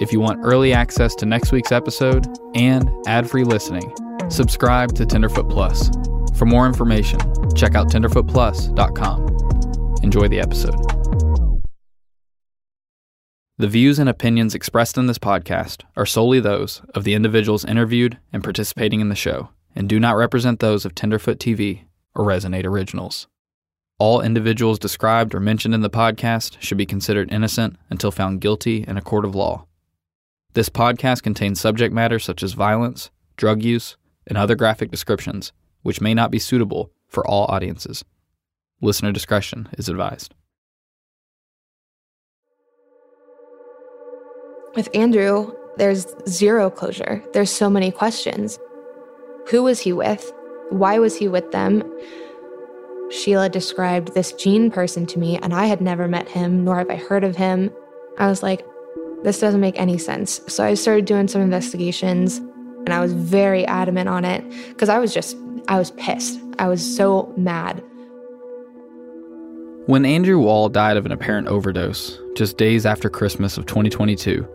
if you want early access to next week's episode and ad-free listening, subscribe to Tenderfoot Plus. For more information, check out tenderfootplus.com. Enjoy the episode. The views and opinions expressed in this podcast are solely those of the individuals interviewed and participating in the show and do not represent those of Tenderfoot TV or Resonate Originals. All individuals described or mentioned in the podcast should be considered innocent until found guilty in a court of law. This podcast contains subject matter such as violence, drug use, and other graphic descriptions, which may not be suitable for all audiences. Listener discretion is advised. With Andrew, there's zero closure. There's so many questions. Who was he with? Why was he with them? Sheila described this Gene person to me, and I had never met him, nor have I heard of him. I was like, this doesn't make any sense. So I started doing some investigations, and I was very adamant on it because I was just, I was pissed. I was so mad. When Andrew Wall died of an apparent overdose, just days after Christmas of 2022,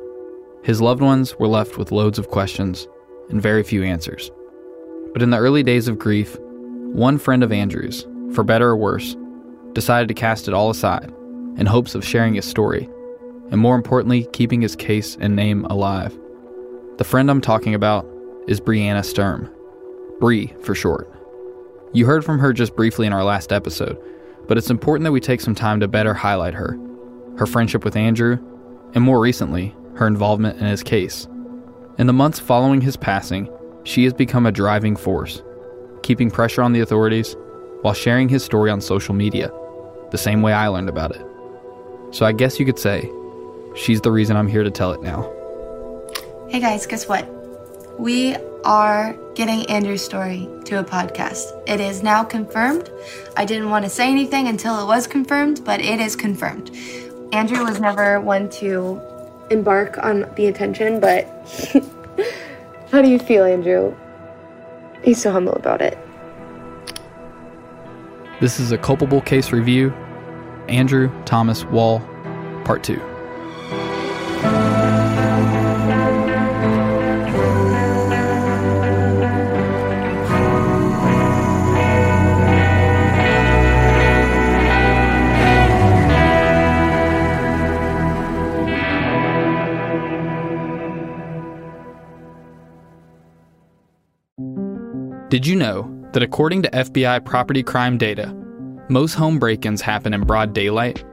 his loved ones were left with loads of questions and very few answers. But in the early days of grief, one friend of Andrew's, for better or worse, decided to cast it all aside in hopes of sharing his story, and more importantly, keeping his case and name alive. The friend I'm talking about is Breanna Sturm, Bree for short. You heard from her just briefly in our last episode, but it's important that we take some time to better highlight her, her friendship with Andrew, and more recently, her involvement in his case. In the months following his passing, she has become a driving force, keeping pressure on the authorities while sharing his story on social media, the same way I learned about it. So I guess you could say, she's the reason I'm here to tell it now. Hey guys, guess what? We are getting Andrew's story to a podcast. It is now confirmed. I didn't want to say anything until it was confirmed, but it is confirmed. Andrew was never one to embark on the attention, but how do you feel, Andrew? He's so humble about it. This is a culpable case review. Andrew Thomas Wall, Part 2. Did you know that according to FBI property crime data, most home break ins happen in broad daylight?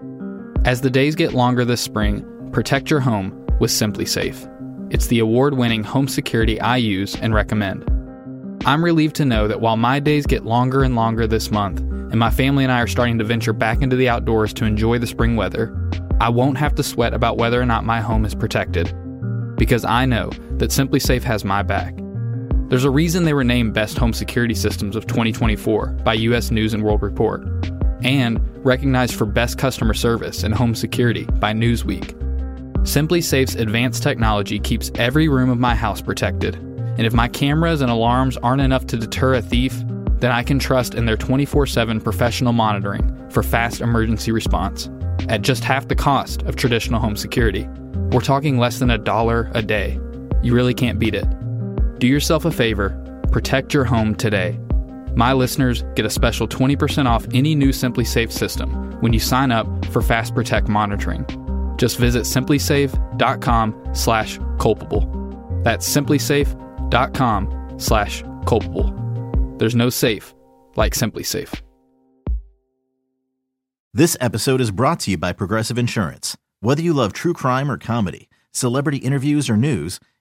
As the days get longer this spring, protect your home with SimpliSafe. It's the award winning home security I use and recommend. I'm relieved to know that while my days get longer and longer this month, and my family and I are starting to venture back into the outdoors to enjoy the spring weather, I won't have to sweat about whether or not my home is protected. Because I know that SimpliSafe has my back. There's a reason they were named Best Home Security Systems of 2024 by US News and World Report, and recognized for Best Customer Service and Home Security by Newsweek. SimpliSafe's advanced technology keeps every room of my house protected, and if my cameras and alarms aren't enough to deter a thief, then I can trust in their 24 7 professional monitoring for fast emergency response at just half the cost of traditional home security. We're talking less than a dollar a day. You really can't beat it. Do yourself a favor, protect your home today. My listeners get a special 20% off any new SimpliSafe system when you sign up for Fast Protect monitoring. Just visit simplisafe.com slash culpable. That's simplisafe.com slash culpable. There's no safe like SimpliSafe. This episode is brought to you by Progressive Insurance. Whether you love true crime or comedy, celebrity interviews or news,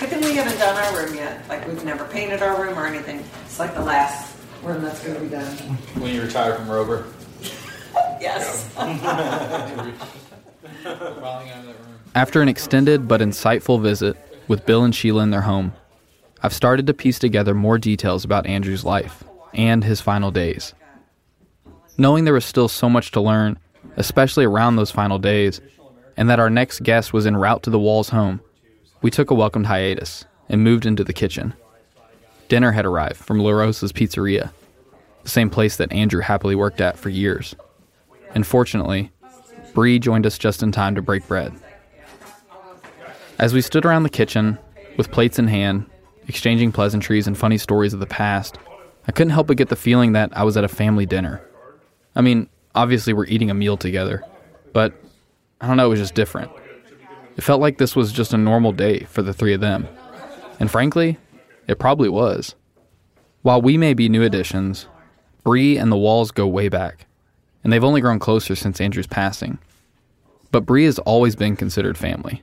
Good thing we haven't done our room yet. Like we've never painted our room or anything. It's like the last room that's going to be done. When you retire from Rover. Yes. After an extended but insightful visit with Bill and Sheila in their home, I've started to piece together more details about Andrew's life and his final days. Knowing there was still so much to learn, especially around those final days, and that our next guest was en route to the Walls home, we took a welcomed hiatus and moved into the kitchen. Dinner had arrived from La Rosa's Pizzeria, the same place that Andrew happily worked at for years. And fortunately, Bree joined us just in time to break bread. As we stood around the kitchen, with plates in hand, exchanging pleasantries and funny stories of the past, I couldn't help but get the feeling that I was at a family dinner. I mean, obviously we're eating a meal together, but I don't know, it was just different. It felt like this was just a normal day for the three of them. And frankly, it probably was. While we may be new additions, Bree and the Walls go way back, and they've only grown closer since Andrew's passing. But Bree has always been considered family.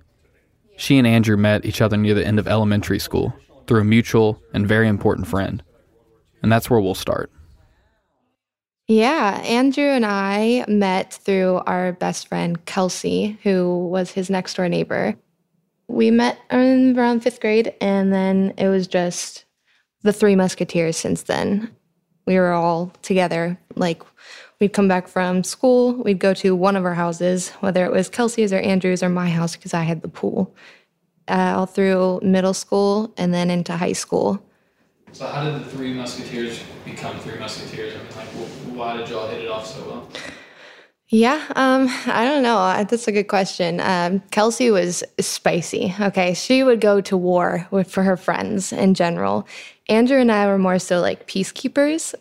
She and Andrew met each other near the end of elementary school through a mutual and very important friend. And that's where we'll start. Yeah, Andrew and I met through our best friend, Kelsey, who was his next door neighbor. We met around fifth grade, and then it was just the three musketeers since then. We were all together. Like, we'd come back from school, we'd go to one of our houses, whether it was Kelsey's or Andrew's or my house, because I had the pool, uh, all through middle school and then into high school. So, how did the Three Musketeers become Three Musketeers? I mean, like, why did y'all hit it off so well? Yeah, um, I don't know. Uh, That's a good question. Um, Kelsey was spicy. Okay, she would go to war with for her friends in general. Andrew and I were more so like peacekeepers.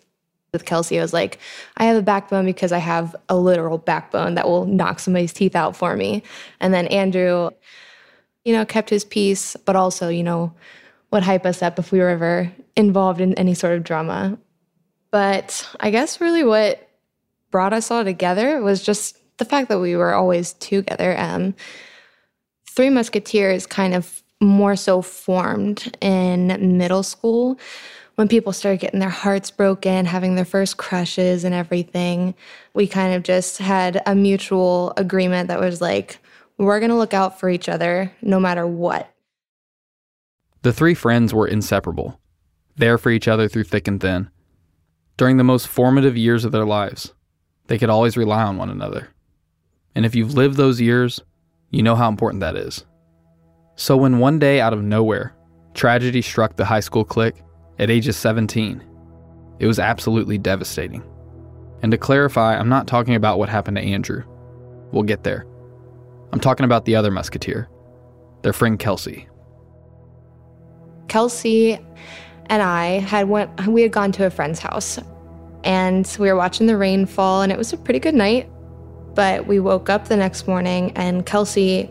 With Kelsey, I was like, I have a backbone because I have a literal backbone that will knock somebody's teeth out for me. And then Andrew, you know, kept his peace, but also, you know, would hype us up if we were ever involved in any sort of drama. But I guess really what brought us all together was just the fact that we were always together. Um, Three Musketeers kind of more so formed in middle school when people started getting their hearts broken, having their first crushes and everything. We kind of just had a mutual agreement that was like, we're going to look out for each other no matter what. The three friends were inseparable, there for each other through thick and thin. During the most formative years of their lives, they could always rely on one another. And if you've lived those years, you know how important that is. So when one day out of nowhere, tragedy struck the high school clique at ages 17, it was absolutely devastating. And to clarify, I'm not talking about what happened to Andrew. We'll get there. I'm talking about the other musketeer, their friend Kelsey. Kelsey and I had went we had gone to a friend's house and we were watching the rain fall and it was a pretty good night. But we woke up the next morning and Kelsey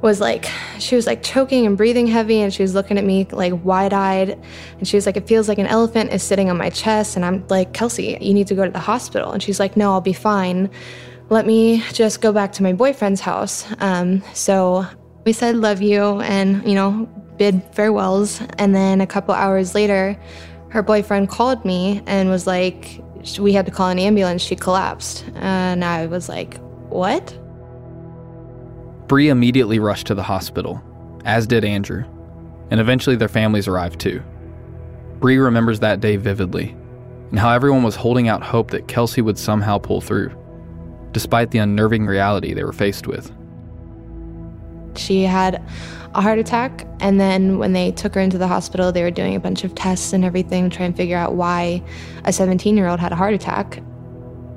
was like she was like choking and breathing heavy and she was looking at me like wide-eyed and she was like it feels like an elephant is sitting on my chest and I'm like Kelsey you need to go to the hospital. And she's like no I'll be fine. Let me just go back to my boyfriend's house. Um, so we said love you and you know bid farewells and then a couple hours later her boyfriend called me and was like we had to call an ambulance she collapsed and I was like what Bree immediately rushed to the hospital, as did Andrew, and eventually their families arrived too. Bree remembers that day vividly, and how everyone was holding out hope that Kelsey would somehow pull through, despite the unnerving reality they were faced with. She had a heart attack, and then when they took her into the hospital, they were doing a bunch of tests and everything, trying to figure out why a 17 year old had a heart attack.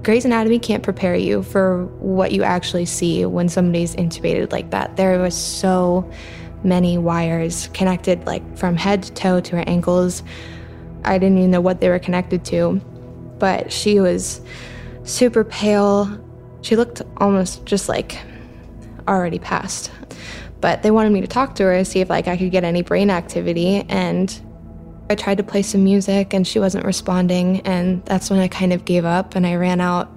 Grey's Anatomy can't prepare you for what you actually see when somebody's intubated like that. There was so many wires connected, like from head to toe to her ankles. I didn't even know what they were connected to, but she was super pale. She looked almost just like already passed. But they wanted me to talk to her see if like I could get any brain activity and I tried to play some music and she wasn't responding and that's when I kind of gave up and I ran out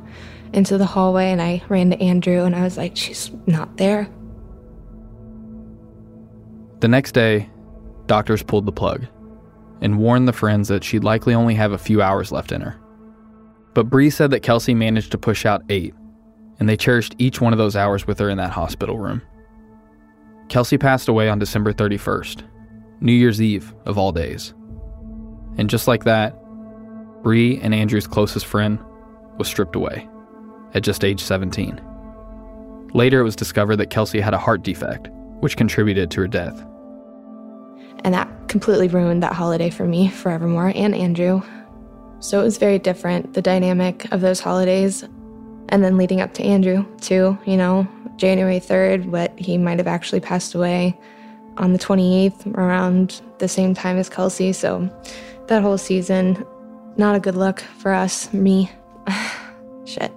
into the hallway and I ran to Andrew and I was like she's not there. The next day, doctors pulled the plug and warned the friends that she'd likely only have a few hours left in her. But Bree said that Kelsey managed to push out eight, and they cherished each one of those hours with her in that hospital room. Kelsey passed away on December 31st, New Year's Eve of all days. And just like that, Bree and Andrew's closest friend was stripped away at just age 17. Later, it was discovered that Kelsey had a heart defect, which contributed to her death. And that completely ruined that holiday for me forevermore and Andrew. So it was very different, the dynamic of those holidays. And then leading up to Andrew, too, you know, January 3rd, but he might have actually passed away on the 28th, around the same time as Kelsey. So that whole season, not a good look for us, me. Shit.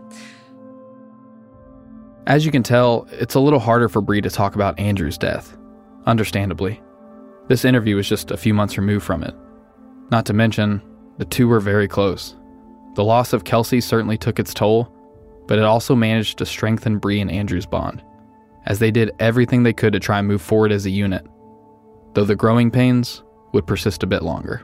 As you can tell, it's a little harder for Bree to talk about Andrew's death, understandably. This interview was just a few months removed from it. Not to mention, the two were very close. The loss of Kelsey certainly took its toll, but it also managed to strengthen Bree and Andrew's bond, as they did everything they could to try and move forward as a unit, though the growing pains would persist a bit longer.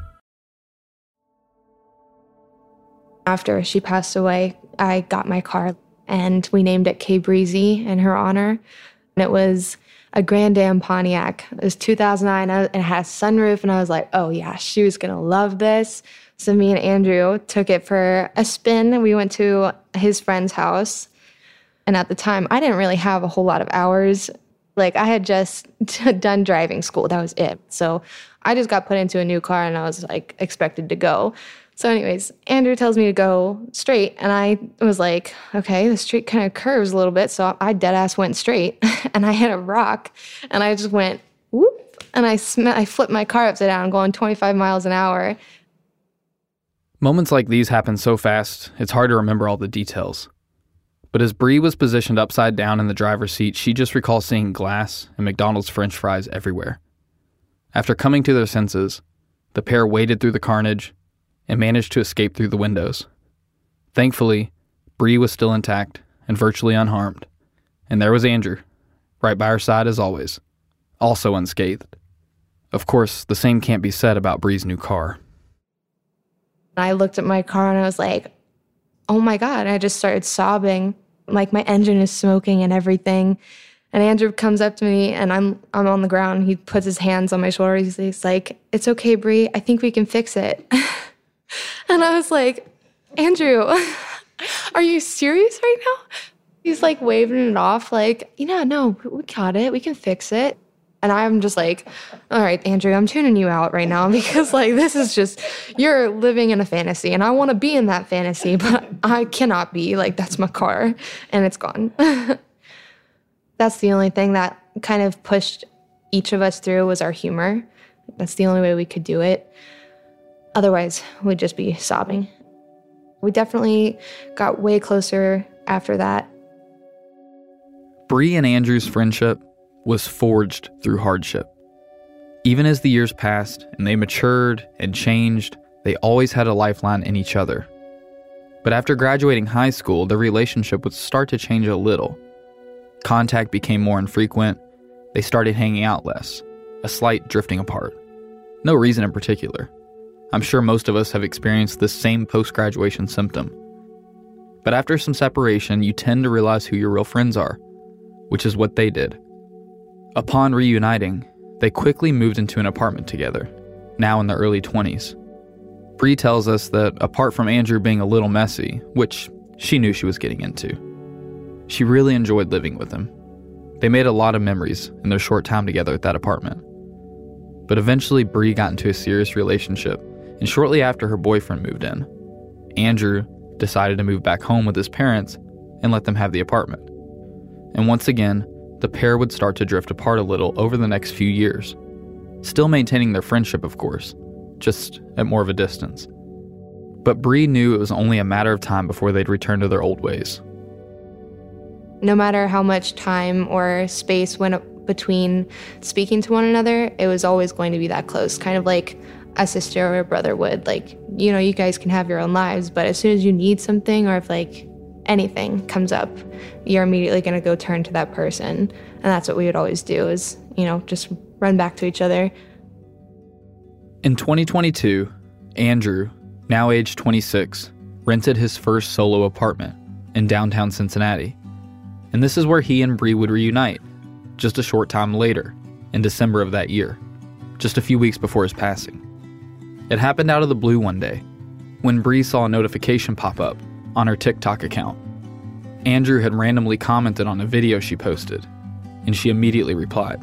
After she passed away, I got my car and we named it K Breezy in her honor. And it was a Grand Am Pontiac. It was 2009 and it had a sunroof. And I was like, oh yeah, she was going to love this. So me and Andrew took it for a spin. We went to his friend's house. And at the time, I didn't really have a whole lot of hours. Like I had just done driving school. That was it. So I just got put into a new car and I was like expected to go. So, anyways, Andrew tells me to go straight, and I was like, okay, the street kind of curves a little bit. So I dead ass went straight, and I hit a rock, and I just went whoop, and I sm- I flipped my car upside down, going 25 miles an hour. Moments like these happen so fast, it's hard to remember all the details. But as Bree was positioned upside down in the driver's seat, she just recalls seeing glass and McDonald's french fries everywhere. After coming to their senses, the pair waded through the carnage and managed to escape through the windows. Thankfully, Bree was still intact and virtually unharmed, and there was Andrew, right by her side as always, also unscathed. Of course, the same can't be said about Bree's new car. I looked at my car and I was like, oh my God. I just started sobbing, like my engine is smoking and everything. And Andrew comes up to me and I'm I'm on the ground. He puts his hands on my shoulder. He's, like, It's okay, Bree. I think we can fix it. and I was like, Andrew, are you serious right now? He's like waving it off, like, yeah, no, we got it. We can fix it. And I'm just like, all right, Andrew, I'm tuning you out right now because, like, this is just, you're living in a fantasy and I want to be in that fantasy, but I cannot be. Like, that's my car and it's gone. that's the only thing that kind of pushed each of us through was our humor. That's the only way we could do it. Otherwise, we'd just be sobbing. We definitely got way closer after that. Bree and Andrew's friendship was forged through hardship. Even as the years passed and they matured and changed, they always had a lifeline in each other. But after graduating high school, their relationship would start to change a little. Contact became more infrequent. They started hanging out less, a slight drifting apart. No reason in particular. I'm sure most of us have experienced this same post graduation symptom. But after some separation, you tend to realize who your real friends are, which is what they did. Upon reuniting, they quickly moved into an apartment together, now in their early 20s. Bree tells us that apart from Andrew being a little messy, which she knew she was getting into, she really enjoyed living with him. They made a lot of memories in their short time together at that apartment. But eventually, Bree got into a serious relationship, and shortly after her boyfriend moved in, Andrew decided to move back home with his parents and let them have the apartment. And once again, the pair would start to drift apart a little over the next few years. Still maintaining their friendship, of course, just at more of a distance. But Bree knew it was only a matter of time before they'd return to their old ways. No matter how much time or space went between speaking to one another, it was always going to be that close, kind of like a sister or a brother would. Like, you know, you guys can have your own lives, but as soon as you need something or if like anything comes up, you're immediately going to go turn to that person. And that's what we would always do is, you know, just run back to each other. In 2022, Andrew, now age 26, rented his first solo apartment in downtown Cincinnati. And this is where he and Bree would reunite just a short time later, in December of that year, just a few weeks before his passing. It happened out of the blue one day when Bree saw a notification pop up on her TikTok account. Andrew had randomly commented on a video she posted, and she immediately replied.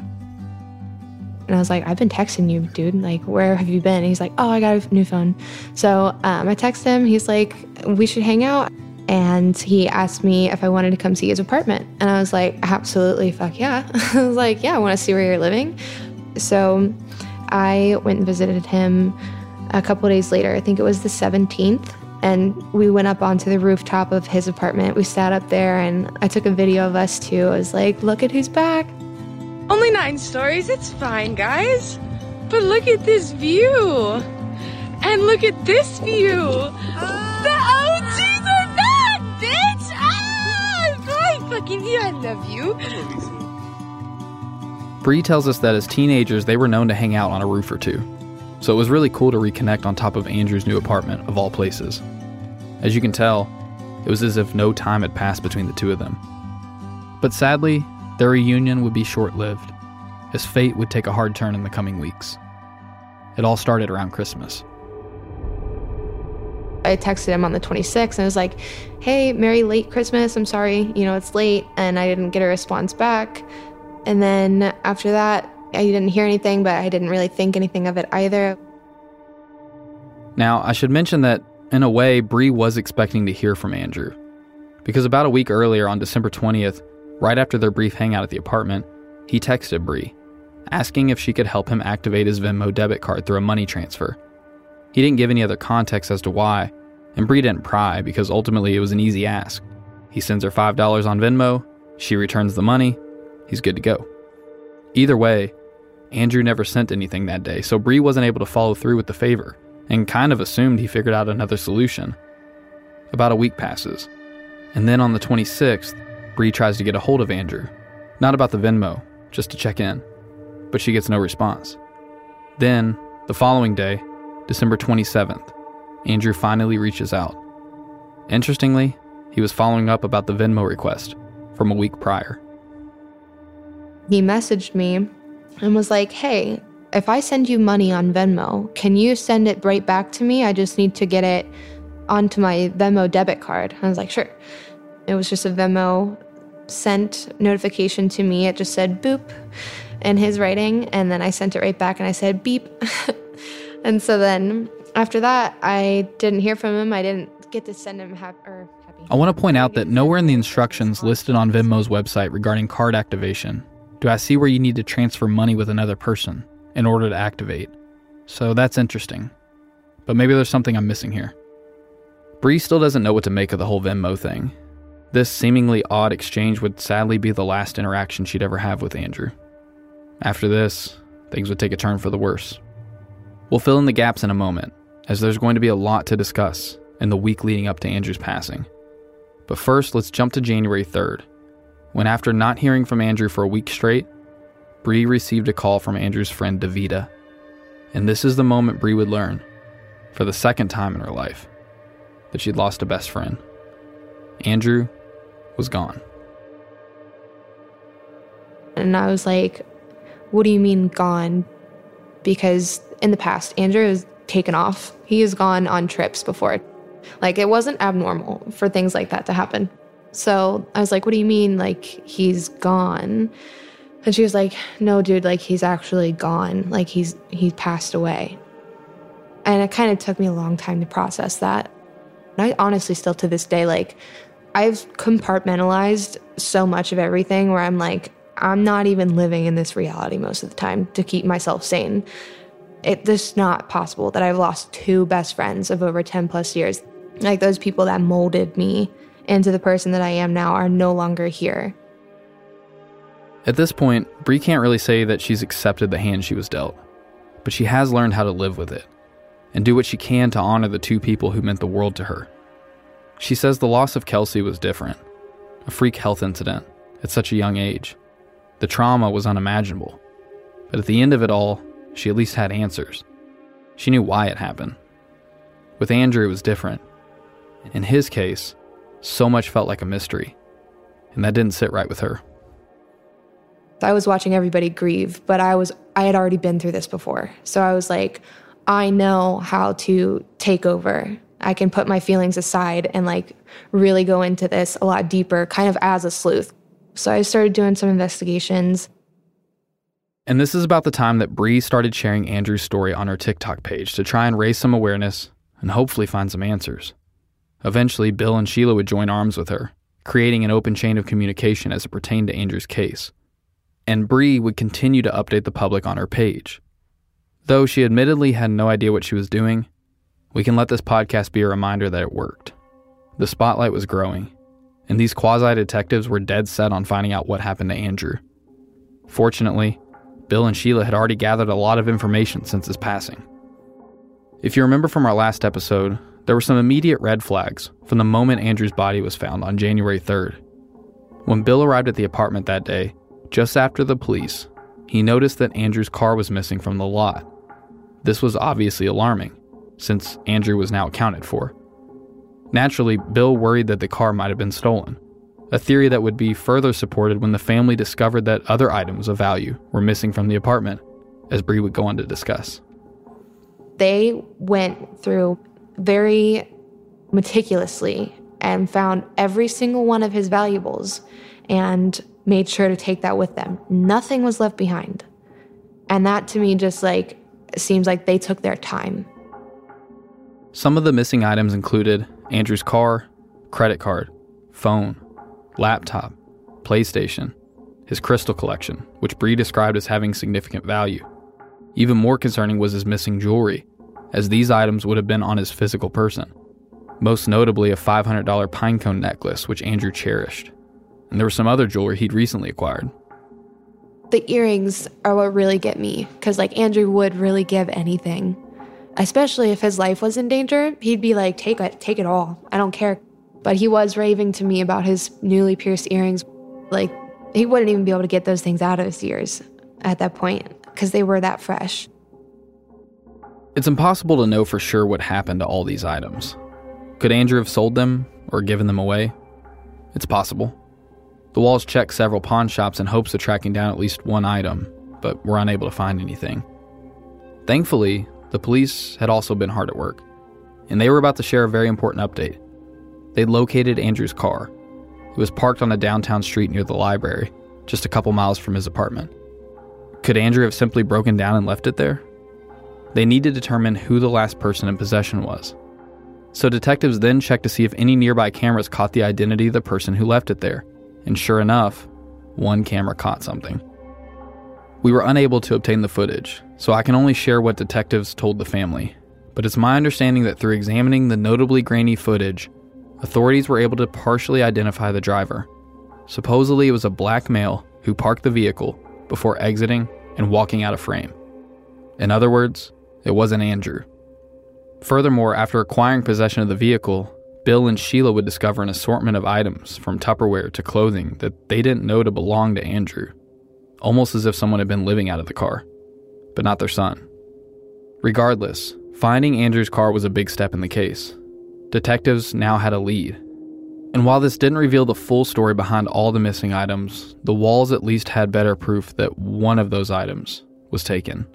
And I was like, I've been texting you, dude. Like, where have you been? And he's like, Oh, I got a new phone. So um, I text him. He's like, We should hang out. And he asked me if I wanted to come see his apartment. And I was like, Absolutely, fuck yeah. I was like, Yeah, I want to see where you're living. So I went and visited him a couple days later. I think it was the 17th and we went up onto the rooftop of his apartment. We sat up there and I took a video of us too. I was like, look at who's back. Only nine stories, it's fine, guys. But look at this view. And look at this view. The OGs are that, bitch! Ah! I fucking you, I love you. Bree tells us that as teenagers, they were known to hang out on a roof or two so it was really cool to reconnect on top of Andrew's new apartment, of all places. As you can tell, it was as if no time had passed between the two of them. But sadly, their reunion would be short lived, as fate would take a hard turn in the coming weeks. It all started around Christmas. I texted him on the 26th and was like, hey, Merry late Christmas. I'm sorry, you know, it's late. And I didn't get a response back. And then after that, I didn't hear anything, but I didn't really think anything of it either. Now, I should mention that, in a way, Bree was expecting to hear from Andrew. Because about a week earlier, on December 20th, right after their brief hangout at the apartment, he texted Bree, asking if she could help him activate his Venmo debit card through a money transfer. He didn't give any other context as to why, and Bree didn't pry because ultimately it was an easy ask. He sends her $5 on Venmo, she returns the money, he's good to go. Either way, Andrew never sent anything that day, so Bree wasn't able to follow through with the favor, and kind of assumed he figured out another solution. About a week passes, and then on the 26th, Bree tries to get a hold of Andrew. Not about the Venmo, just to check in. But she gets no response. Then, the following day, December 27th, Andrew finally reaches out. Interestingly, he was following up about the Venmo request from a week prior. He messaged me and was like, hey, if I send you money on Venmo, can you send it right back to me? I just need to get it onto my Venmo debit card. I was like, sure. It was just a Venmo sent notification to me. It just said boop in his writing. And then I sent it right back and I said beep. and so then after that, I didn't hear from him. I didn't get to send him happy. I want to point out that nowhere in the instructions listed on Venmo's website regarding card activation do I see where you need to transfer money with another person in order to activate? So that's interesting. But maybe there's something I'm missing here. Bree still doesn't know what to make of the whole Venmo thing. This seemingly odd exchange would sadly be the last interaction she'd ever have with Andrew. After this, things would take a turn for the worse. We'll fill in the gaps in a moment, as there's going to be a lot to discuss in the week leading up to Andrew's passing. But first, let's jump to January 3rd, when after not hearing from Andrew for a week straight, Bree received a call from Andrew's friend Davida. And this is the moment Bree would learn, for the second time in her life, that she'd lost a best friend. Andrew was gone. And I was like, What do you mean gone? Because in the past, Andrew has taken off. He has gone on trips before. Like, it wasn't abnormal for things like that to happen. So I was like, What do you mean? Like, he's gone? And she was like, No, dude, like, he's actually gone. Like, he's, he's passed away. And it kind of took me a long time to process that. And I honestly still to this day, like, I've compartmentalized so much of everything where I'm like, I'm not even living in this reality most of the time to keep myself sane. It's just not possible that I've lost two best friends of over 10 plus years. Like those people that molded me into the person that I am now are no longer here. At this point, Bree can't really say that she's accepted the hand she was dealt, but she has learned how to live with it and do what she can to honor the two people who meant the world to her. She says the loss of Kelsey was different, a freak health incident at such a young age. The trauma was unimaginable. But at the end of it all, she at least had answers. She knew why it happened. With Andrew, it was different. In his case, so much felt like a mystery, and that didn't sit right with her. I was watching everybody grieve, but I was I had already been through this before. So I was like, I know how to take over. I can put my feelings aside and like really go into this a lot deeper, kind of as a sleuth. So I started doing some investigations. And this is about the time that Bree started sharing Andrew's story on her TikTok page to try and raise some awareness and hopefully find some answers. Eventually, Bill and Sheila would join arms with her, creating an open chain of communication as it pertained to Andrew's case. And Bree would continue to update the public on her page. Though she admittedly had no idea what she was doing, we can let this podcast be a reminder that it worked. The spotlight was growing, and these quasi detectives were dead set on finding out what happened to Andrew. Fortunately, Bill and Sheila had already gathered a lot of information since his passing. If you remember from our last episode, there were some immediate red flags from the moment Andrew's body was found on January 3rd. When Bill arrived at the apartment that day, just after the police, he noticed that Andrew's car was missing from the lot. This was obviously alarming, since Andrew was now accounted for. Naturally, Bill worried that the car might have been stolen, a theory that would be further supported when the family discovered that other items of value were missing from the apartment, as Bree would go on to discuss. They went through very meticulously and found every single one of his valuables and made sure to take that with them. Nothing was left behind. And that to me just like seems like they took their time. Some of the missing items included Andrew's car, credit card, phone, laptop, PlayStation, his crystal collection, which Bree described as having significant value. Even more concerning was his missing jewelry, as these items would have been on his physical person. Most notably, a $500 pinecone necklace, which Andrew cherished. And there was some other jewelry he'd recently acquired. The earrings are what really get me, because like Andrew would really give anything especially if his life was in danger, he'd be like, take it, take it all. I don't care. But he was raving to me about his newly pierced earrings. Like, he wouldn't even be able to get those things out of his ears at that point because they were that fresh. It's impossible to know for sure what happened to all these items. Could Andrew have sold them or given them away? It's possible. The Walls checked several pawn shops in hopes of tracking down at least one item, but were unable to find anything. Thankfully, the police had also been hard at work, and they were about to share a very important update. They'd located Andrew's car. It was parked on a downtown street near the library, just a couple miles from his apartment. Could Andrew have simply broken down and left it there? They need to determine who the last person in possession was. So detectives then checked to see if any nearby cameras caught the identity of the person who left it there. And sure enough, one camera caught something. We were unable to obtain the footage, so I can only share what detectives told the family. But it's my understanding that through examining the notably grainy footage, authorities were able to partially identify the driver. Supposedly, it was a black male who parked the vehicle before exiting and walking out of frame. In other words, it wasn't Andrew. Furthermore, after acquiring possession of the vehicle, Bill and Sheila would discover an assortment of items, from Tupperware to clothing, that they didn't know to belong to Andrew, almost as if someone had been living out of the car, but not their son. Regardless, finding Andrew's car was a big step in the case. Detectives now had a lead. And while this didn't reveal the full story behind all the missing items, the walls at least had better proof that one of those items was taken.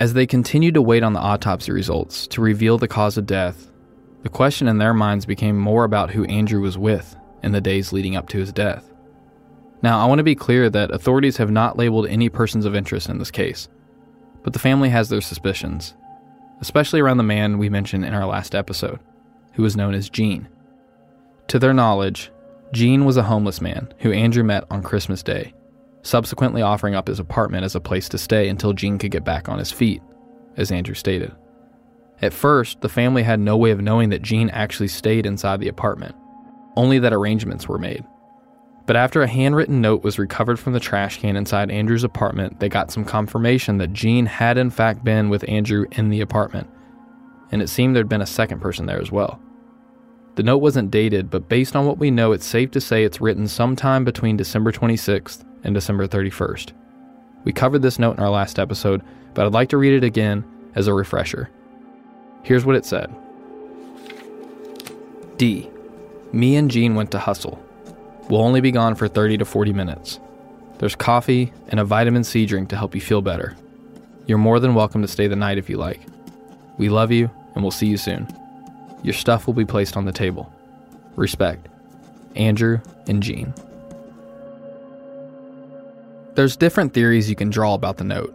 As they continued to wait on the autopsy results to reveal the cause of death, the question in their minds became more about who Andrew was with in the days leading up to his death. Now, I want to be clear that authorities have not labeled any persons of interest in this case, but the family has their suspicions, especially around the man we mentioned in our last episode, who was known as Gene. To their knowledge, Gene was a homeless man who Andrew met on Christmas Day subsequently offering up his apartment as a place to stay until Gene could get back on his feet, as Andrew stated. At first, the family had no way of knowing that Gene actually stayed inside the apartment, only that arrangements were made. But after a handwritten note was recovered from the trash can inside Andrew's apartment, they got some confirmation that Gene had in fact been with Andrew in the apartment, and it seemed there'd been a second person there as well. The note wasn't dated, but based on what we know, it's safe to say it's written sometime between December 26th and December 31st. We covered this note in our last episode, but I'd like to read it again as a refresher. Here's what it said D. Me and Gene went to hustle. We'll only be gone for 30 to 40 minutes. There's coffee and a vitamin C drink to help you feel better. You're more than welcome to stay the night if you like. We love you, and we'll see you soon. Your stuff will be placed on the table. Respect. Andrew and Gene. There's different theories you can draw about the note.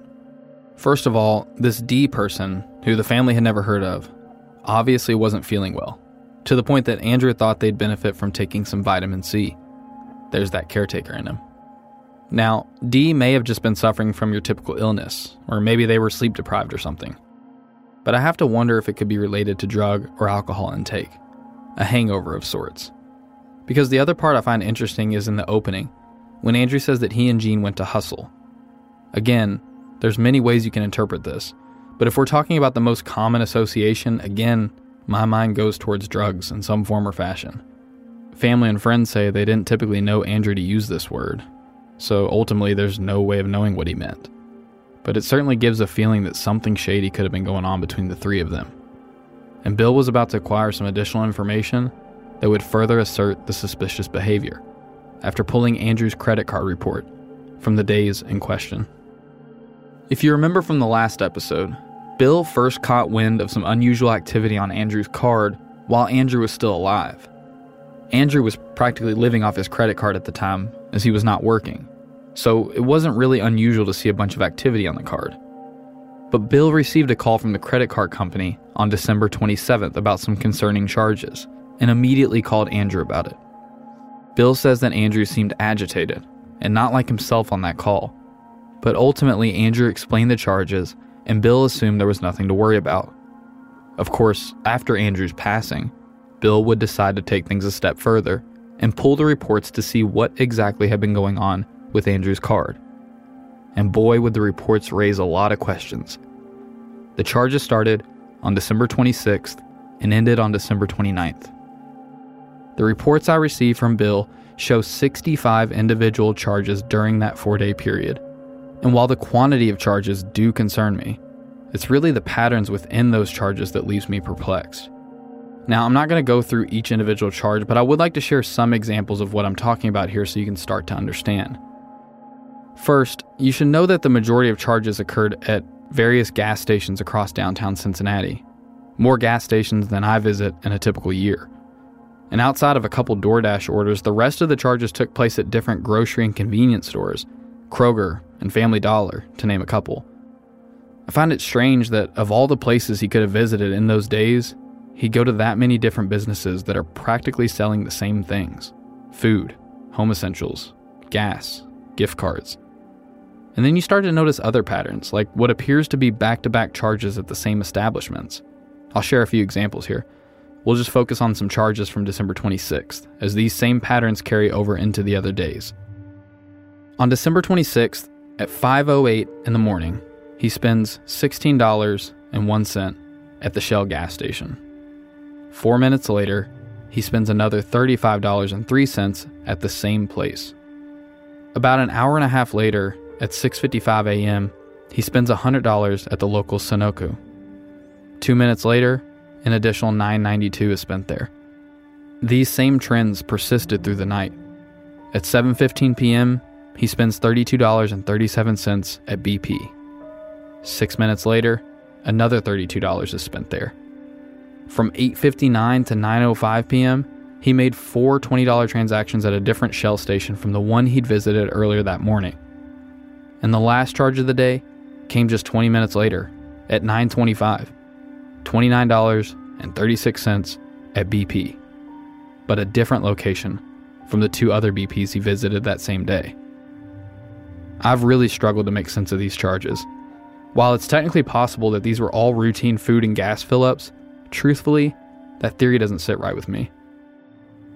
First of all, this D person, who the family had never heard of, obviously wasn't feeling well, to the point that Andrew thought they'd benefit from taking some vitamin C. There's that caretaker in him. Now, D may have just been suffering from your typical illness, or maybe they were sleep deprived or something. But I have to wonder if it could be related to drug or alcohol intake, a hangover of sorts. Because the other part I find interesting is in the opening when Andrew says that he and Gene went to hustle. Again, there's many ways you can interpret this, but if we're talking about the most common association, again, my mind goes towards drugs in some form or fashion. Family and friends say they didn't typically know Andrew to use this word, so ultimately there's no way of knowing what he meant. But it certainly gives a feeling that something shady could have been going on between the three of them. And Bill was about to acquire some additional information that would further assert the suspicious behavior after pulling Andrew's credit card report from the days in question. If you remember from the last episode, Bill first caught wind of some unusual activity on Andrew's card while Andrew was still alive. Andrew was practically living off his credit card at the time as he was not working, so it wasn't really unusual to see a bunch of activity on the card. But Bill received a call from the credit card company on December 27th about some concerning charges and immediately called Andrew about it. Bill says that Andrew seemed agitated and not like himself on that call. But ultimately, Andrew explained the charges, and Bill assumed there was nothing to worry about. Of course, after Andrew's passing, Bill would decide to take things a step further and pull the reports to see what exactly had been going on with Andrew's card. And boy, would the reports raise a lot of questions. The charges started on December 26th and ended on December 29th. The reports I received from Bill show 65 individual charges during that four day period. And while the quantity of charges do concern me, it's really the patterns within those charges that leaves me perplexed. Now, I'm not going to go through each individual charge, but I would like to share some examples of what I'm talking about here so you can start to understand. First, you should know that the majority of charges occurred at various gas stations across downtown Cincinnati, more gas stations than I visit in a typical year. And outside of a couple DoorDash orders, the rest of the charges took place at different grocery and convenience stores, Kroger and Family Dollar, to name a couple. I find it strange that of all the places he could have visited in those days, he'd go to that many different businesses that are practically selling the same things food, home essentials, gas, gift cards. And then you start to notice other patterns, like what appears to be back to back charges at the same establishments. I'll share a few examples here. We'll just focus on some charges from December 26th, as these same patterns carry over into the other days. On December 26th, at 5:08 in the morning, he spends $16.01 at the Shell gas station. Four minutes later, he spends another $35.03 at the same place. About an hour and a half later, at 6:55 a.m., he spends $100 at the local Sunoco. 2 minutes later, an additional 9.92 is spent there. These same trends persisted through the night. At 7:15 p.m., he spends $32.37 at BP. 6 minutes later, another $32 is spent there. From 8:59 to 9:05 p.m., he made four $20 transactions at a different Shell station from the one he'd visited earlier that morning. And the last charge of the day came just 20 minutes later at 9:25. $29.36 at BP. But a different location from the two other BPs he visited that same day. I've really struggled to make sense of these charges. While it's technically possible that these were all routine food and gas fill ups, truthfully, that theory doesn't sit right with me.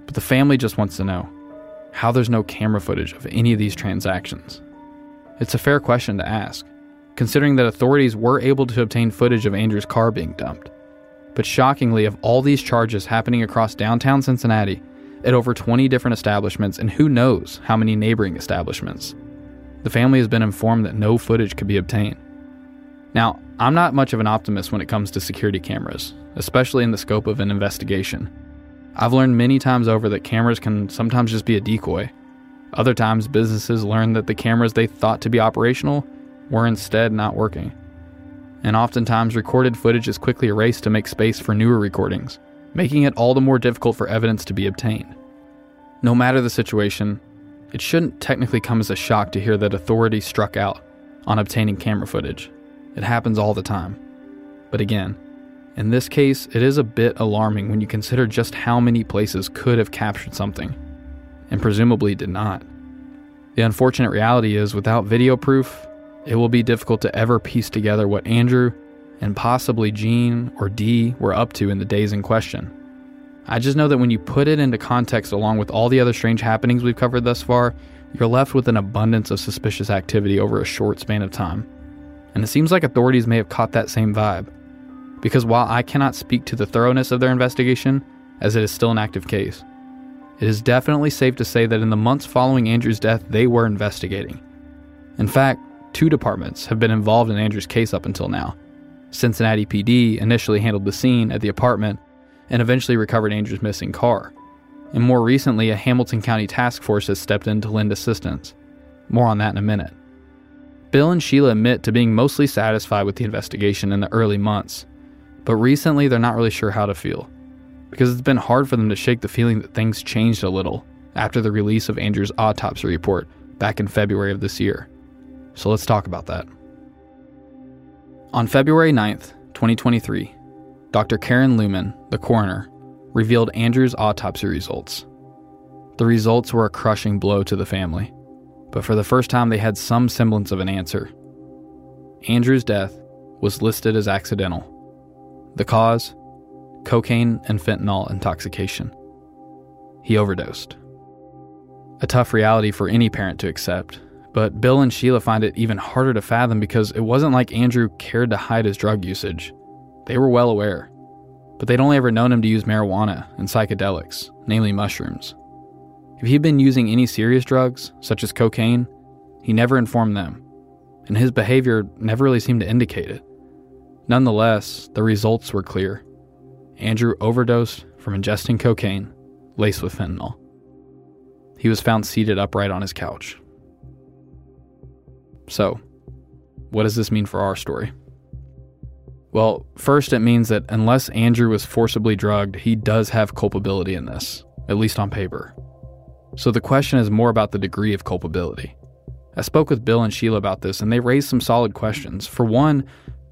But the family just wants to know how there's no camera footage of any of these transactions. It's a fair question to ask, considering that authorities were able to obtain footage of Andrew's car being dumped. But shockingly, of all these charges happening across downtown Cincinnati, at over 20 different establishments, and who knows how many neighboring establishments, the family has been informed that no footage could be obtained. Now, I'm not much of an optimist when it comes to security cameras, especially in the scope of an investigation. I've learned many times over that cameras can sometimes just be a decoy. Other times, businesses learn that the cameras they thought to be operational were instead not working. And oftentimes, recorded footage is quickly erased to make space for newer recordings, making it all the more difficult for evidence to be obtained. No matter the situation, it shouldn't technically come as a shock to hear that authorities struck out on obtaining camera footage. It happens all the time. But again, in this case, it is a bit alarming when you consider just how many places could have captured something, and presumably did not. The unfortunate reality is, without video proof, it will be difficult to ever piece together what Andrew and possibly Jean or Dee were up to in the days in question. I just know that when you put it into context along with all the other strange happenings we've covered thus far, you're left with an abundance of suspicious activity over a short span of time. And it seems like authorities may have caught that same vibe. Because while I cannot speak to the thoroughness of their investigation, as it is still an active case, it is definitely safe to say that in the months following Andrew's death, they were investigating. In fact, two departments have been involved in Andrew's case up until now. Cincinnati PD initially handled the scene at the apartment and eventually recovered Andrew's missing car. And more recently, a Hamilton County task force has stepped in to lend assistance. More on that in a minute. Bill and Sheila admit to being mostly satisfied with the investigation in the early months, but recently they're not really sure how to feel. Because it's been hard for them to shake the feeling that things changed a little after the release of Andrew's autopsy report back in February of this year. So let's talk about that. On February 9th, 2023, Dr. Karen Lehman, the coroner, revealed Andrew's autopsy results. The results were a crushing blow to the family but for the first time they had some semblance of an answer. Andrew's death was listed as accidental. The cause? Cocaine and fentanyl intoxication. He overdosed. A tough reality for any parent to accept, but Bill and Sheila find it even harder to fathom because it wasn't like Andrew cared to hide his drug usage. They were well aware, but they'd only ever known him to use marijuana and psychedelics, namely mushrooms. If he'd been using any serious drugs, such as cocaine, he never informed them, and his behavior never really seemed to indicate it. Nonetheless, the results were clear. Andrew overdosed from ingesting cocaine laced with fentanyl. He was found seated upright on his couch. So, what does this mean for our story? Well, first, it means that unless Andrew was forcibly drugged, he does have culpability in this, at least on paper. So the question is more about the degree of culpability. I spoke with Bill and Sheila about this, and they raised some solid questions. For one,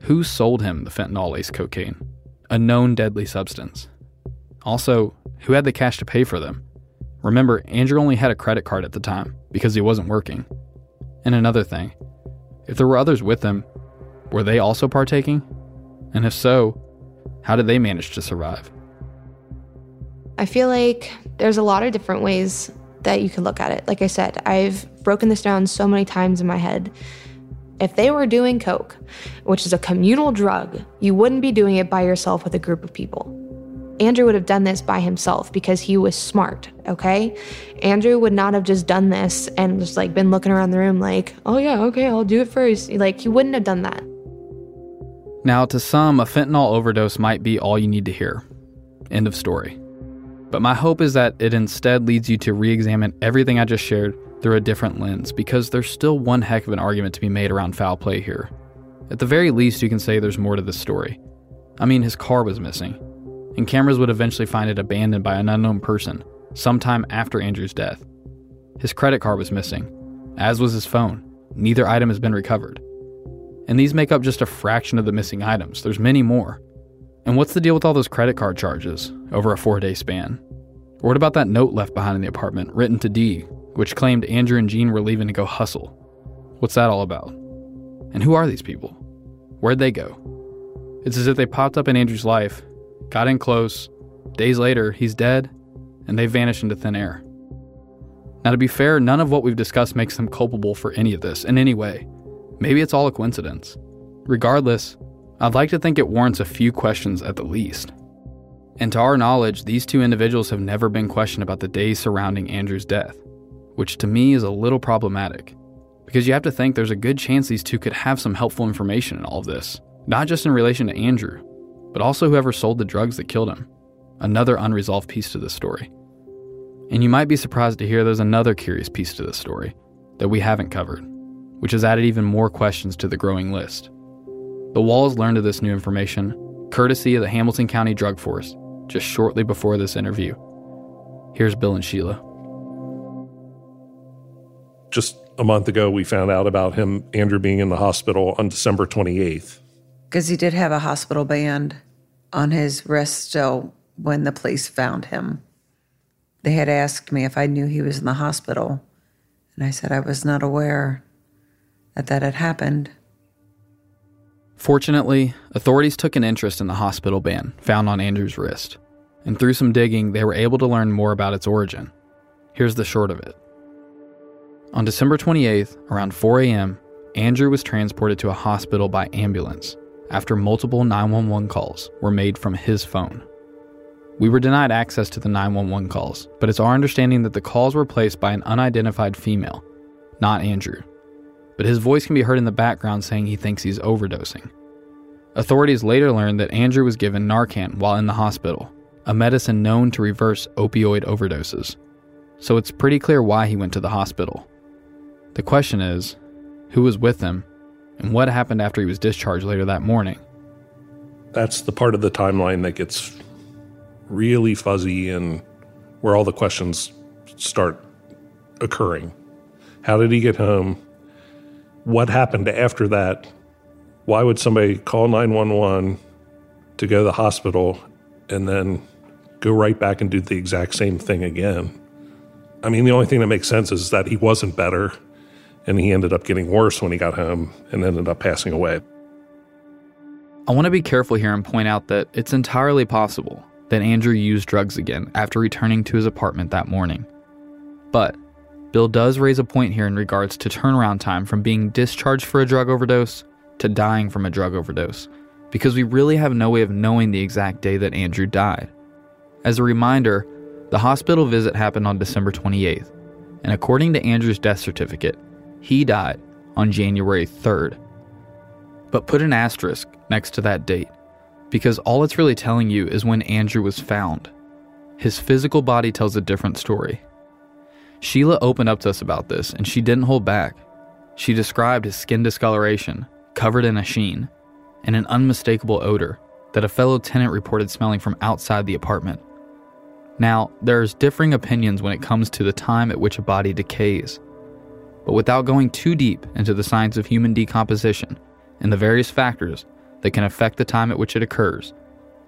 who sold him the fentanyl laced cocaine? A known deadly substance. Also, who had the cash to pay for them? Remember, Andrew only had a credit card at the time because he wasn't working. And another thing, if there were others with them, were they also partaking? And if so, how did they manage to survive? I feel like there's a lot of different ways that you can look at it. Like I said, I've broken this down so many times in my head. If they were doing coke, which is a communal drug, you wouldn't be doing it by yourself with a group of people. Andrew would have done this by himself because he was smart, okay? Andrew would not have just done this and just like been looking around the room like, oh yeah, okay, I'll do it first. Like, he wouldn't have done that. Now, to some, a fentanyl overdose might be all you need to hear. End of story. But my hope is that it instead leads you to re examine everything I just shared through a different lens because there's still one heck of an argument to be made around foul play here. At the very least, you can say there's more to this story. I mean, his car was missing, and cameras would eventually find it abandoned by an unknown person sometime after Andrew's death. His credit card was missing, as was his phone. Neither item has been recovered. And these make up just a fraction of the missing items. There's many more. And what's the deal with all those credit card charges over a four day span? Or what about that note left behind in the apartment, written to Dee, which claimed Andrew and Jean were leaving to go hustle? What's that all about? And who are these people? Where'd they go? It's as if they popped up in Andrew's life, got in close, days later, he's dead, and they vanish into thin air. Now, to be fair, none of what we've discussed makes them culpable for any of this in any way. Maybe it's all a coincidence. Regardless, I'd like to think it warrants a few questions at the least. And to our knowledge, these two individuals have never been questioned about the days surrounding Andrew's death, which to me is a little problematic. Because you have to think there's a good chance these two could have some helpful information in all of this, not just in relation to Andrew, but also whoever sold the drugs that killed him. Another unresolved piece to this story. And you might be surprised to hear there's another curious piece to this story that we haven't covered, which has added even more questions to the growing list. The Walls learned of this new information courtesy of the Hamilton County Drug Force just shortly before this interview. Here's Bill and Sheila. Just a month ago, we found out about him, Andrew, being in the hospital on December 28th. Because he did have a hospital band on his wrist still when the police found him. They had asked me if I knew he was in the hospital, and I said I was not aware that that had happened. Fortunately, authorities took an interest in the hospital band found on Andrew's wrist, and through some digging, they were able to learn more about its origin. Here's the short of it. On December 28th, around 4 a.m., Andrew was transported to a hospital by ambulance after multiple 911 calls were made from his phone. We were denied access to the 911 calls, but it's our understanding that the calls were placed by an unidentified female, not Andrew. But his voice can be heard in the background saying he thinks he's overdosing. Authorities later learned that Andrew was given Narcan while in the hospital, a medicine known to reverse opioid overdoses. So it's pretty clear why he went to the hospital. The question is who was with him, and what happened after he was discharged later that morning? That's the part of the timeline that gets really fuzzy and where all the questions start occurring. How did he get home? What happened after that? Why would somebody call 911 to go to the hospital and then go right back and do the exact same thing again? I mean, the only thing that makes sense is that he wasn't better and he ended up getting worse when he got home and ended up passing away. I want to be careful here and point out that it's entirely possible that Andrew used drugs again after returning to his apartment that morning. But Bill does raise a point here in regards to turnaround time from being discharged for a drug overdose to dying from a drug overdose, because we really have no way of knowing the exact day that Andrew died. As a reminder, the hospital visit happened on December 28th, and according to Andrew's death certificate, he died on January 3rd. But put an asterisk next to that date because all it's really telling you is when Andrew was found. His physical body tells a different story. Sheila opened up to us about this, and she didn't hold back. She described his skin discoloration, covered in a sheen, and an unmistakable odor that a fellow tenant reported smelling from outside the apartment. Now, there's differing opinions when it comes to the time at which a body decays. But without going too deep into the science of human decomposition and the various factors that can affect the time at which it occurs,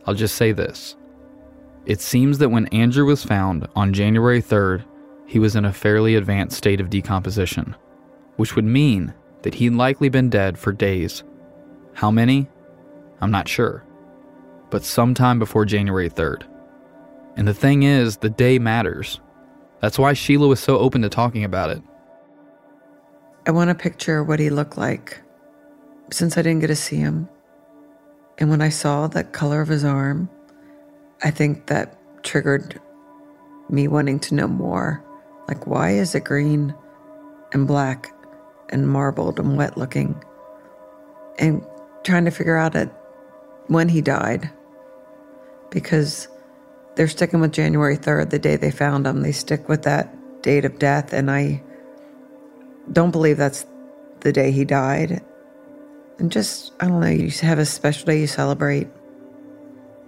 I'll just say this. It seems that when Andrew was found on January 3rd, he was in a fairly advanced state of decomposition, which would mean that he'd likely been dead for days. How many? I'm not sure. But sometime before January 3rd. And the thing is, the day matters. That's why Sheila was so open to talking about it. I want to picture what he looked like since I didn't get to see him. And when I saw the color of his arm, I think that triggered me wanting to know more. Like, why is it green and black and marbled and wet looking? And trying to figure out when he died. Because they're sticking with January 3rd, the day they found him. They stick with that date of death. And I don't believe that's the day he died. And just, I don't know, you have a special day you celebrate.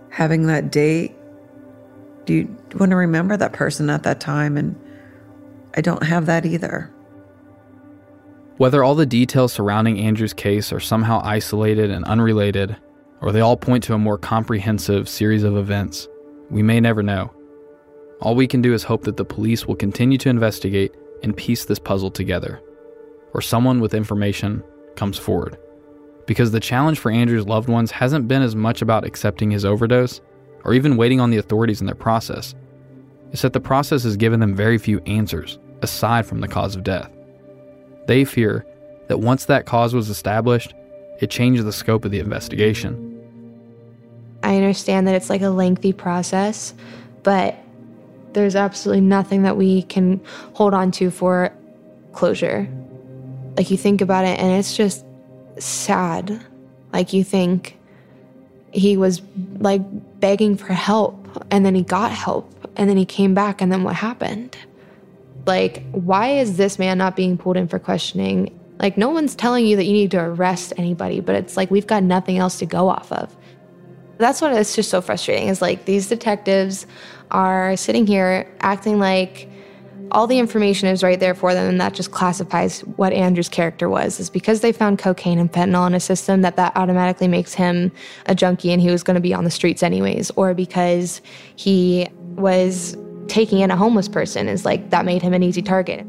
Having that date, do you want to remember that person at that time? And I don't have that either. Whether all the details surrounding Andrew's case are somehow isolated and unrelated, or they all point to a more comprehensive series of events, we may never know. All we can do is hope that the police will continue to investigate and piece this puzzle together, or someone with information comes forward. Because the challenge for Andrew's loved ones hasn't been as much about accepting his overdose or even waiting on the authorities in their process. It's that the process has given them very few answers aside from the cause of death. They fear that once that cause was established, it changed the scope of the investigation. I understand that it's like a lengthy process, but there's absolutely nothing that we can hold on to for closure. Like you think about it and it's just sad. Like you think he was like begging for help and then he got help and then he came back and then what happened? Like why is this man not being pulled in for questioning? Like no one's telling you that you need to arrest anybody, but it's like we've got nothing else to go off of. That's what it's just so frustrating is like these detectives are sitting here acting like all the information is right there for them and that just classifies what andrew's character was is because they found cocaine and fentanyl in his system that that automatically makes him a junkie and he was going to be on the streets anyways or because he was taking in a homeless person is like that made him an easy target.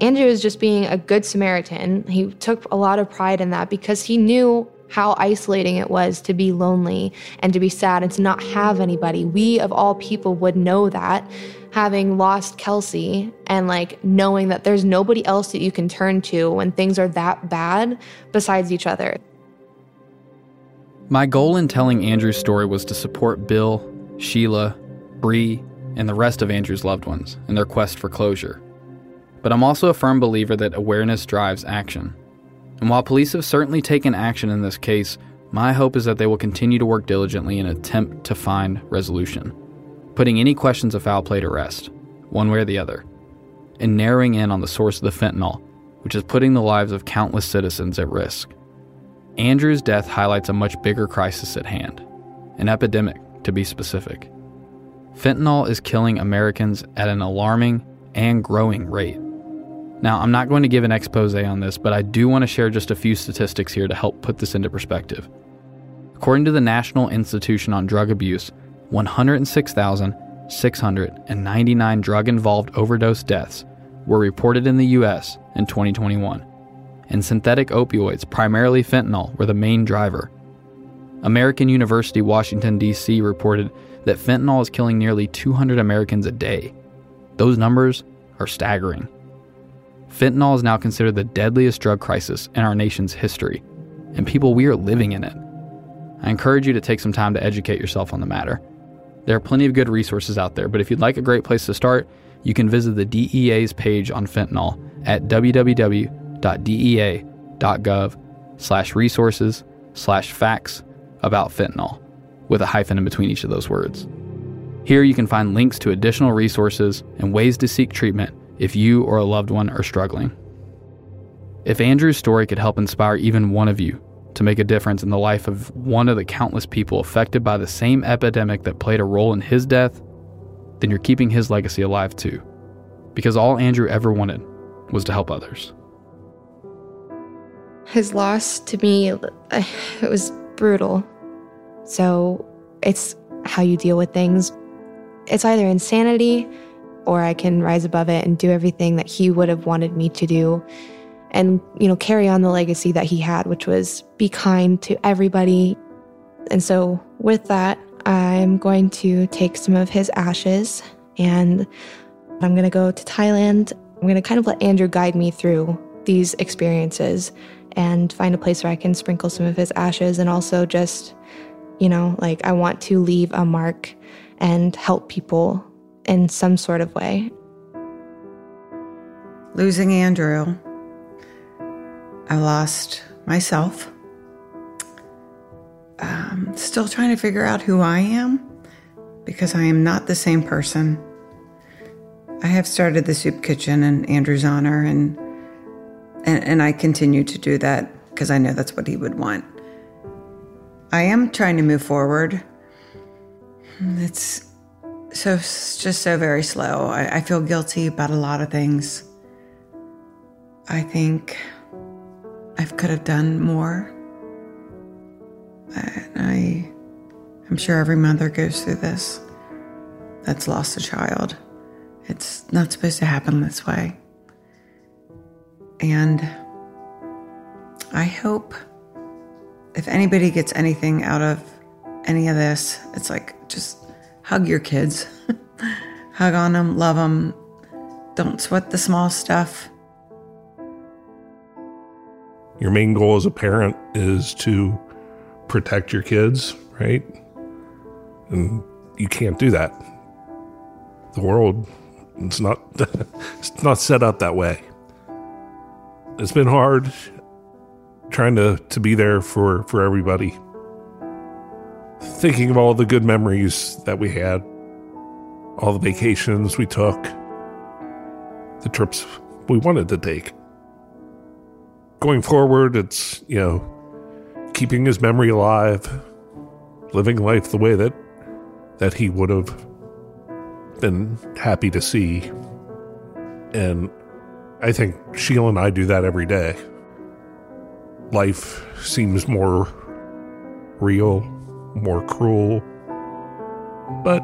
Andrew is just being a good samaritan. He took a lot of pride in that because he knew how isolating it was to be lonely and to be sad and to not have anybody. We, of all people, would know that having lost Kelsey and like knowing that there's nobody else that you can turn to when things are that bad besides each other. My goal in telling Andrew's story was to support Bill, Sheila, Bree, and the rest of Andrew's loved ones in their quest for closure. But I'm also a firm believer that awareness drives action. And while police have certainly taken action in this case, my hope is that they will continue to work diligently in an attempt to find resolution, putting any questions of foul play to rest, one way or the other, and narrowing in on the source of the fentanyl, which is putting the lives of countless citizens at risk. Andrew's death highlights a much bigger crisis at hand, an epidemic, to be specific. Fentanyl is killing Americans at an alarming and growing rate. Now, I'm not going to give an expose on this, but I do want to share just a few statistics here to help put this into perspective. According to the National Institution on Drug Abuse, 106,699 drug involved overdose deaths were reported in the U.S. in 2021, and synthetic opioids, primarily fentanyl, were the main driver. American University Washington, D.C. reported that fentanyl is killing nearly 200 Americans a day. Those numbers are staggering. Fentanyl is now considered the deadliest drug crisis in our nation's history, and people, we are living in it. I encourage you to take some time to educate yourself on the matter. There are plenty of good resources out there, but if you'd like a great place to start, you can visit the DEA's page on fentanyl at www.dea.gov slash resources slash facts about fentanyl, with a hyphen in between each of those words. Here you can find links to additional resources and ways to seek treatment if you or a loved one are struggling. If Andrew's story could help inspire even one of you to make a difference in the life of one of the countless people affected by the same epidemic that played a role in his death, then you're keeping his legacy alive too. Because all Andrew ever wanted was to help others. His loss to me, it was brutal. So it's how you deal with things. It's either insanity or I can rise above it and do everything that he would have wanted me to do and you know carry on the legacy that he had which was be kind to everybody. And so with that, I'm going to take some of his ashes and I'm going to go to Thailand. I'm going to kind of let Andrew guide me through these experiences and find a place where I can sprinkle some of his ashes and also just, you know, like I want to leave a mark and help people in some sort of way. Losing Andrew, I lost myself. Um, still trying to figure out who I am because I am not the same person. I have started the soup kitchen in Andrew's honor, and and, and I continue to do that because I know that's what he would want. I am trying to move forward. It's so it's just so very slow. I, I feel guilty about a lot of things. I think I could have done more. I, I I'm sure every mother goes through this that's lost a child. It's not supposed to happen this way. And I hope if anybody gets anything out of any of this, it's like just hug your kids, hug on them, love them. Don't sweat the small stuff. Your main goal as a parent is to protect your kids, right? And you can't do that. The world it's not it's not set up that way. It's been hard trying to to be there for for everybody. Thinking of all the good memories that we had, all the vacations we took, the trips we wanted to take. Going forward, it's, you know, keeping his memory alive, living life the way that that he would have been happy to see. And I think Sheila and I do that every day. Life seems more real, more cruel, but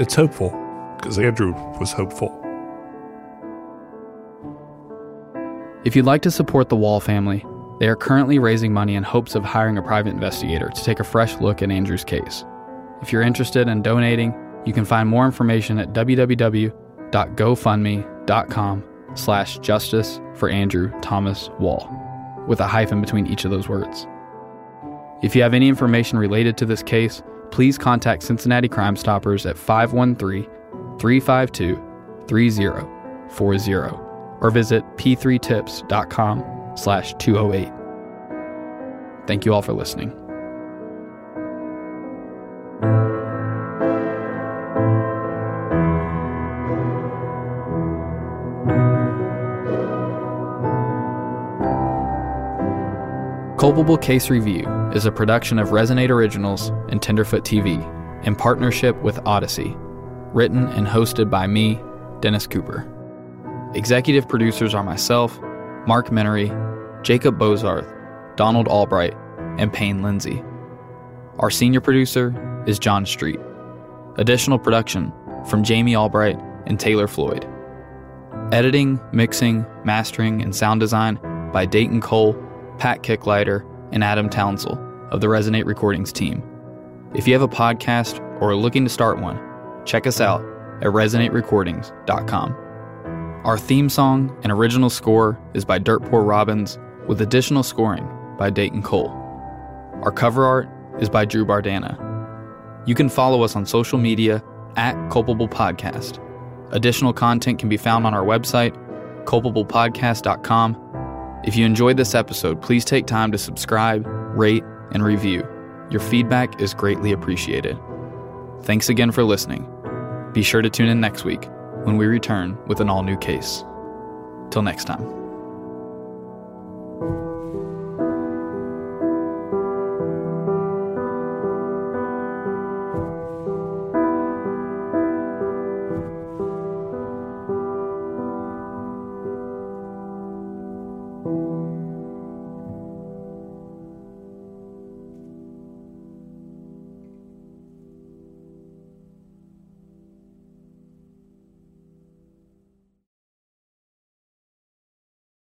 it's hopeful because Andrew was hopeful. If you'd like to support the Wall family, they are currently raising money in hopes of hiring a private investigator to take a fresh look at Andrew's case. If you're interested in donating, you can find more information at www.gofundme.com slash justice for Andrew Thomas Wall, with a hyphen between each of those words. If you have any information related to this case, please contact Cincinnati Crime Stoppers at 513 352 3040 or visit p3tips.com slash 208. Thank you all for listening. Culpable Case Review is a production of Resonate Originals and Tenderfoot TV in partnership with Odyssey, written and hosted by me, Dennis Cooper. Executive producers are myself, Mark Menery, Jacob Bozarth, Donald Albright, and Payne Lindsey. Our senior producer is John Street. Additional production from Jamie Albright and Taylor Floyd. Editing, mixing, mastering, and sound design by Dayton Cole Pat Kicklighter, and Adam Townsell of the Resonate Recordings team. If you have a podcast or are looking to start one, check us out at resonaterecordings.com. Our theme song and original score is by Dirt Poor Robins, with additional scoring by Dayton Cole. Our cover art is by Drew Bardana. You can follow us on social media at Culpable Podcast. Additional content can be found on our website, culpablepodcast.com if you enjoyed this episode, please take time to subscribe, rate, and review. Your feedback is greatly appreciated. Thanks again for listening. Be sure to tune in next week when we return with an all new case. Till next time.